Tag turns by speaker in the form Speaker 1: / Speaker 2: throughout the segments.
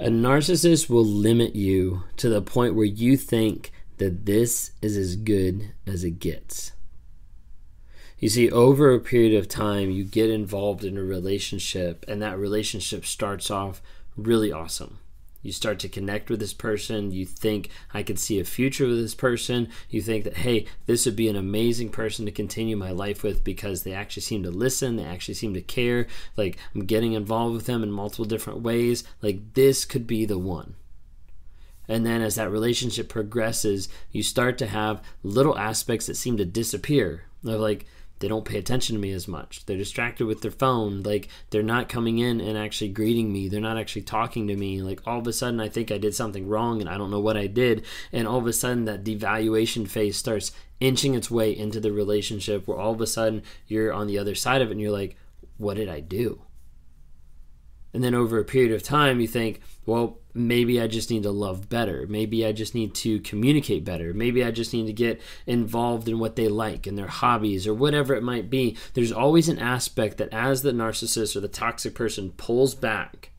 Speaker 1: A narcissist will limit you to the point where you think that this is as good as it gets. You see, over a period of time, you get involved in a relationship, and that relationship starts off really awesome. You start to connect with this person. You think, I could see a future with this person. You think that, hey, this would be an amazing person to continue my life with because they actually seem to listen. They actually seem to care. Like, I'm getting involved with them in multiple different ways. Like, this could be the one. And then as that relationship progresses, you start to have little aspects that seem to disappear. Of like, they don't pay attention to me as much. They're distracted with their phone. Like they're not coming in and actually greeting me. They're not actually talking to me. Like all of a sudden, I think I did something wrong and I don't know what I did. And all of a sudden, that devaluation phase starts inching its way into the relationship where all of a sudden you're on the other side of it and you're like, what did I do? And then over a period of time, you think, well, maybe I just need to love better. Maybe I just need to communicate better. Maybe I just need to get involved in what they like and their hobbies or whatever it might be. There's always an aspect that as the narcissist or the toxic person pulls back,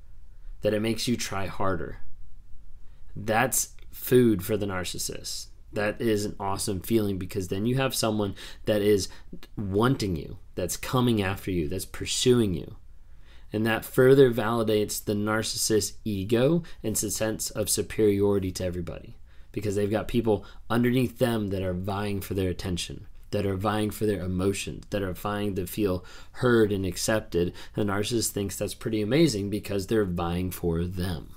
Speaker 1: that it makes you try harder. That's food for the narcissist. That is an awesome feeling because then you have someone that is wanting you, that's coming after you, that's pursuing you. And that further validates the narcissist's ego and sense of superiority to everybody because they've got people underneath them that are vying for their attention, that are vying for their emotions, that are vying to feel heard and accepted. The narcissist thinks that's pretty amazing because they're vying for them.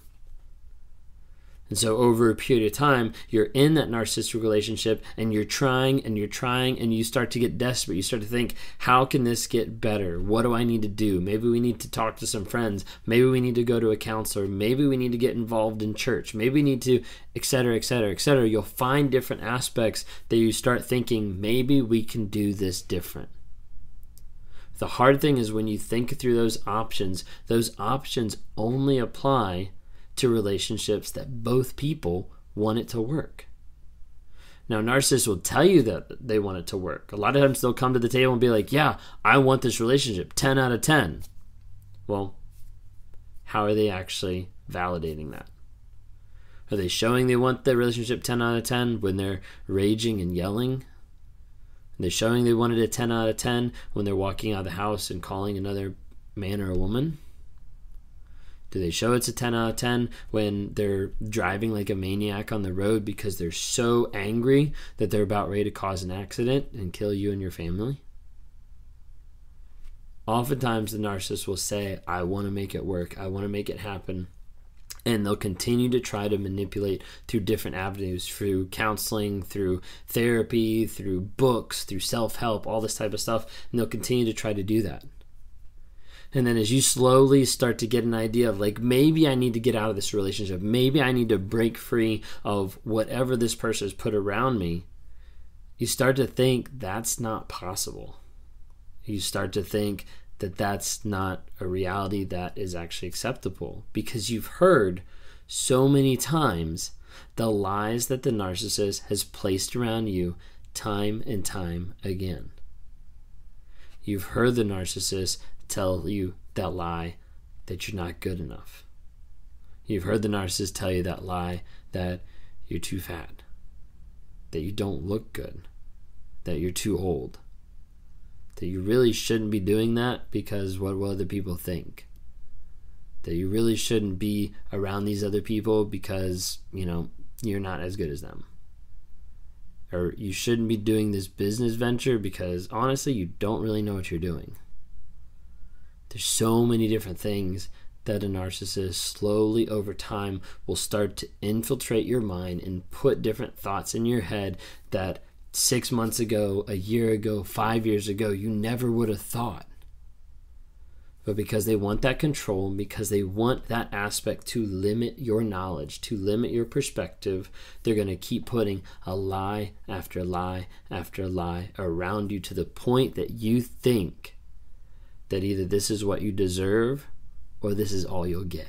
Speaker 1: And so, over a period of time, you're in that narcissistic relationship and you're trying and you're trying and you start to get desperate. You start to think, how can this get better? What do I need to do? Maybe we need to talk to some friends. Maybe we need to go to a counselor. Maybe we need to get involved in church. Maybe we need to, etc., etc., etc. You'll find different aspects that you start thinking, maybe we can do this different. The hard thing is when you think through those options, those options only apply to relationships that both people want it to work. Now, narcissists will tell you that they want it to work. A lot of times they'll come to the table and be like, Yeah, I want this relationship 10 out of 10. Well, how are they actually validating that? Are they showing they want the relationship 10 out of 10 when they're raging and yelling? Are they showing they wanted a 10 out of 10 when they're walking out of the house and calling another man or a woman? Do they show it's a 10 out of 10 when they're driving like a maniac on the road because they're so angry that they're about ready to cause an accident and kill you and your family? Oftentimes, the narcissist will say, I want to make it work, I want to make it happen. And they'll continue to try to manipulate through different avenues through counseling, through therapy, through books, through self help, all this type of stuff. And they'll continue to try to do that. And then as you slowly start to get an idea of like, maybe I need to get out of this relationship, maybe I need to break free of whatever this person has put around me, you start to think that's not possible. You start to think that that's not a reality that is actually acceptable because you've heard so many times the lies that the narcissist has placed around you time and time again. You've heard the narcissist tell you that lie that you're not good enough. You've heard the narcissist tell you that lie that you're too fat, that you don't look good, that you're too old, that you really shouldn't be doing that because what will other people think? That you really shouldn't be around these other people because, you know, you're not as good as them. Or you shouldn't be doing this business venture because honestly, you don't really know what you're doing. There's so many different things that a narcissist slowly over time will start to infiltrate your mind and put different thoughts in your head that six months ago, a year ago, five years ago, you never would have thought. But because they want that control, because they want that aspect to limit your knowledge, to limit your perspective, they're going to keep putting a lie after lie after lie around you to the point that you think that either this is what you deserve or this is all you'll get.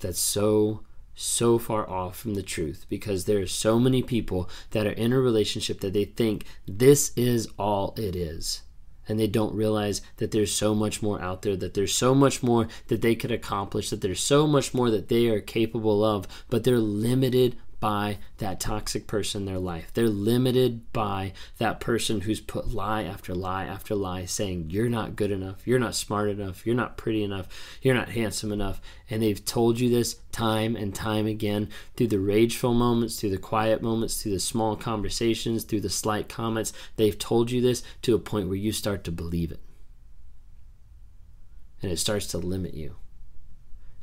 Speaker 1: That's so, so far off from the truth because there are so many people that are in a relationship that they think this is all it is. and they don't realize that there's so much more out there, that there's so much more that they could accomplish, that there's so much more that they are capable of, but they're limited by that toxic person in their life. They're limited by that person who's put lie after lie after lie saying, You're not good enough, you're not smart enough, you're not pretty enough, you're not handsome enough. And they've told you this time and time again through the rageful moments, through the quiet moments, through the small conversations, through the slight comments. They've told you this to a point where you start to believe it. And it starts to limit you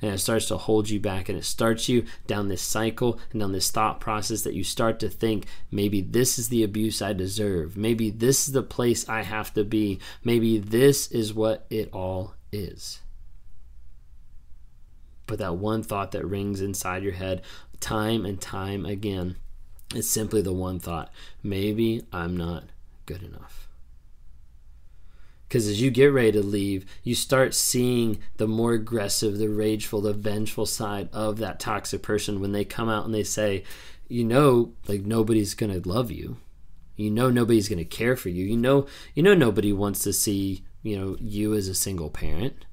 Speaker 1: and it starts to hold you back and it starts you down this cycle and down this thought process that you start to think maybe this is the abuse I deserve. Maybe this is the place I have to be. Maybe this is what it all is. But that one thought that rings inside your head time and time again is simply the one thought maybe I'm not good enough. Because as you get ready to leave, you start seeing the more aggressive, the rageful, the vengeful side of that toxic person when they come out and they say, you know, like nobody's going to love you. You know nobody's going to care for you. You know you know nobody wants to see, you know, you as a single parent.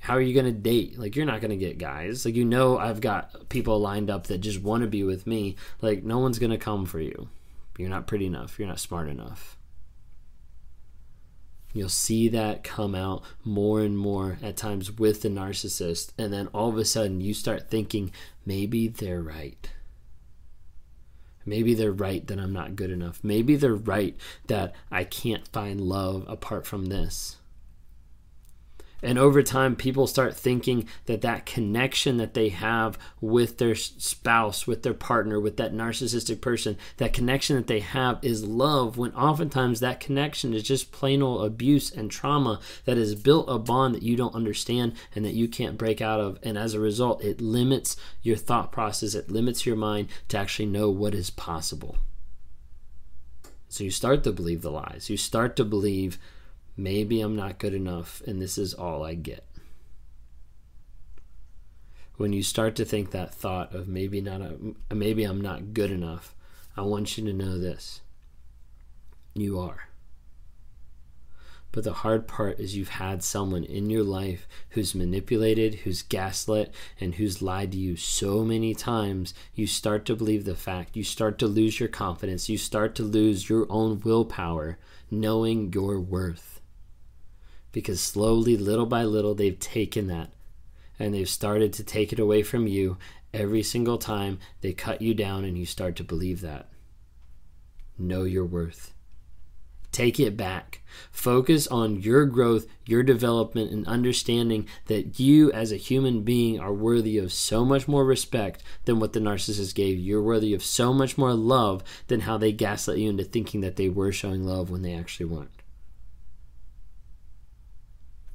Speaker 1: How are you going to date? Like you're not going to get guys. Like you know I've got people lined up that just want to be with me. Like no one's going to come for you. You're not pretty enough. You're not smart enough. You'll see that come out more and more at times with the narcissist. And then all of a sudden you start thinking, maybe they're right. Maybe they're right that I'm not good enough. Maybe they're right that I can't find love apart from this. And over time, people start thinking that that connection that they have with their spouse, with their partner, with that narcissistic person, that connection that they have is love, when oftentimes that connection is just plain old abuse and trauma that has built a bond that you don't understand and that you can't break out of. And as a result, it limits your thought process, it limits your mind to actually know what is possible. So you start to believe the lies. You start to believe Maybe I'm not good enough and this is all I get. When you start to think that thought of maybe not a, maybe I'm not good enough, I want you to know this. You are. But the hard part is you've had someone in your life who's manipulated, who's gaslit, and who's lied to you so many times, you start to believe the fact. You start to lose your confidence. You start to lose your own willpower, knowing your worth because slowly, little by little, they've taken that and they've started to take it away from you every single time they cut you down and you start to believe that. Know your worth. Take it back. Focus on your growth, your development, and understanding that you, as a human being, are worthy of so much more respect than what the narcissist gave you. You're worthy of so much more love than how they gaslit you into thinking that they were showing love when they actually weren't.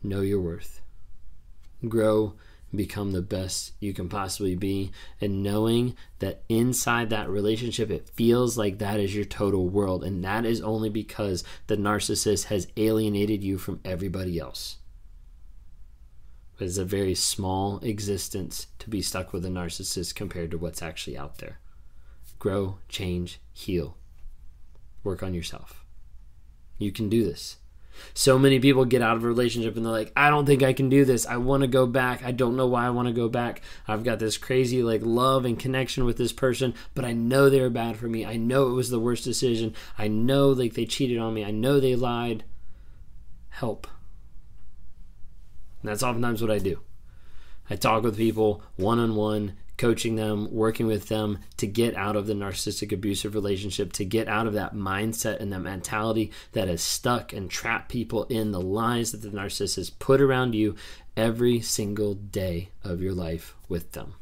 Speaker 1: Know your worth. Grow, become the best you can possibly be, and knowing that inside that relationship, it feels like that is your total world. And that is only because the narcissist has alienated you from everybody else. It's a very small existence to be stuck with a narcissist compared to what's actually out there. Grow, change, heal. Work on yourself. You can do this. So many people get out of a relationship and they're like, I don't think I can do this. I want to go back. I don't know why I want to go back. I've got this crazy like love and connection with this person, but I know they're bad for me. I know it was the worst decision. I know like they cheated on me. I know they lied. Help. And that's oftentimes what I do. I talk with people one on one, coaching them, working with them to get out of the narcissistic abusive relationship, to get out of that mindset and that mentality that has stuck and trapped people in the lies that the narcissist has put around you every single day of your life with them.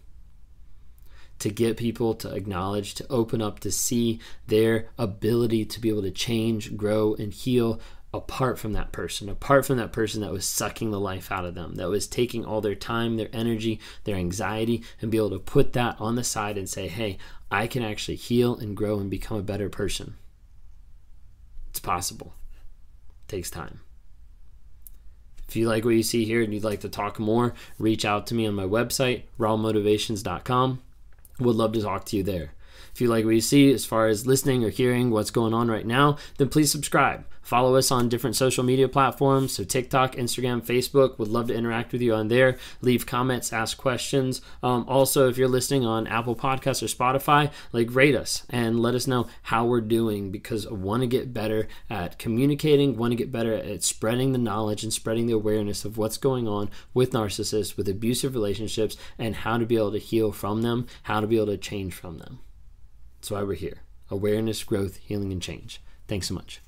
Speaker 1: To get people to acknowledge, to open up, to see their ability to be able to change, grow, and heal apart from that person, apart from that person that was sucking the life out of them, that was taking all their time, their energy, their anxiety, and be able to put that on the side and say, hey, I can actually heal and grow and become a better person. It's possible. It takes time. If you like what you see here and you'd like to talk more, reach out to me on my website, rawmotivations.com. Would love to talk to you there. If you like what you see as far as listening or hearing what's going on right now, then please subscribe. Follow us on different social media platforms, so TikTok, Instagram, Facebook. Would love to interact with you on there. Leave comments, ask questions. Um, also, if you're listening on Apple Podcasts or Spotify, like rate us and let us know how we're doing because I want to get better at communicating, want to get better at spreading the knowledge and spreading the awareness of what's going on with narcissists, with abusive relationships, and how to be able to heal from them, how to be able to change from them. That's why we're here. Awareness, growth, healing, and change. Thanks so much.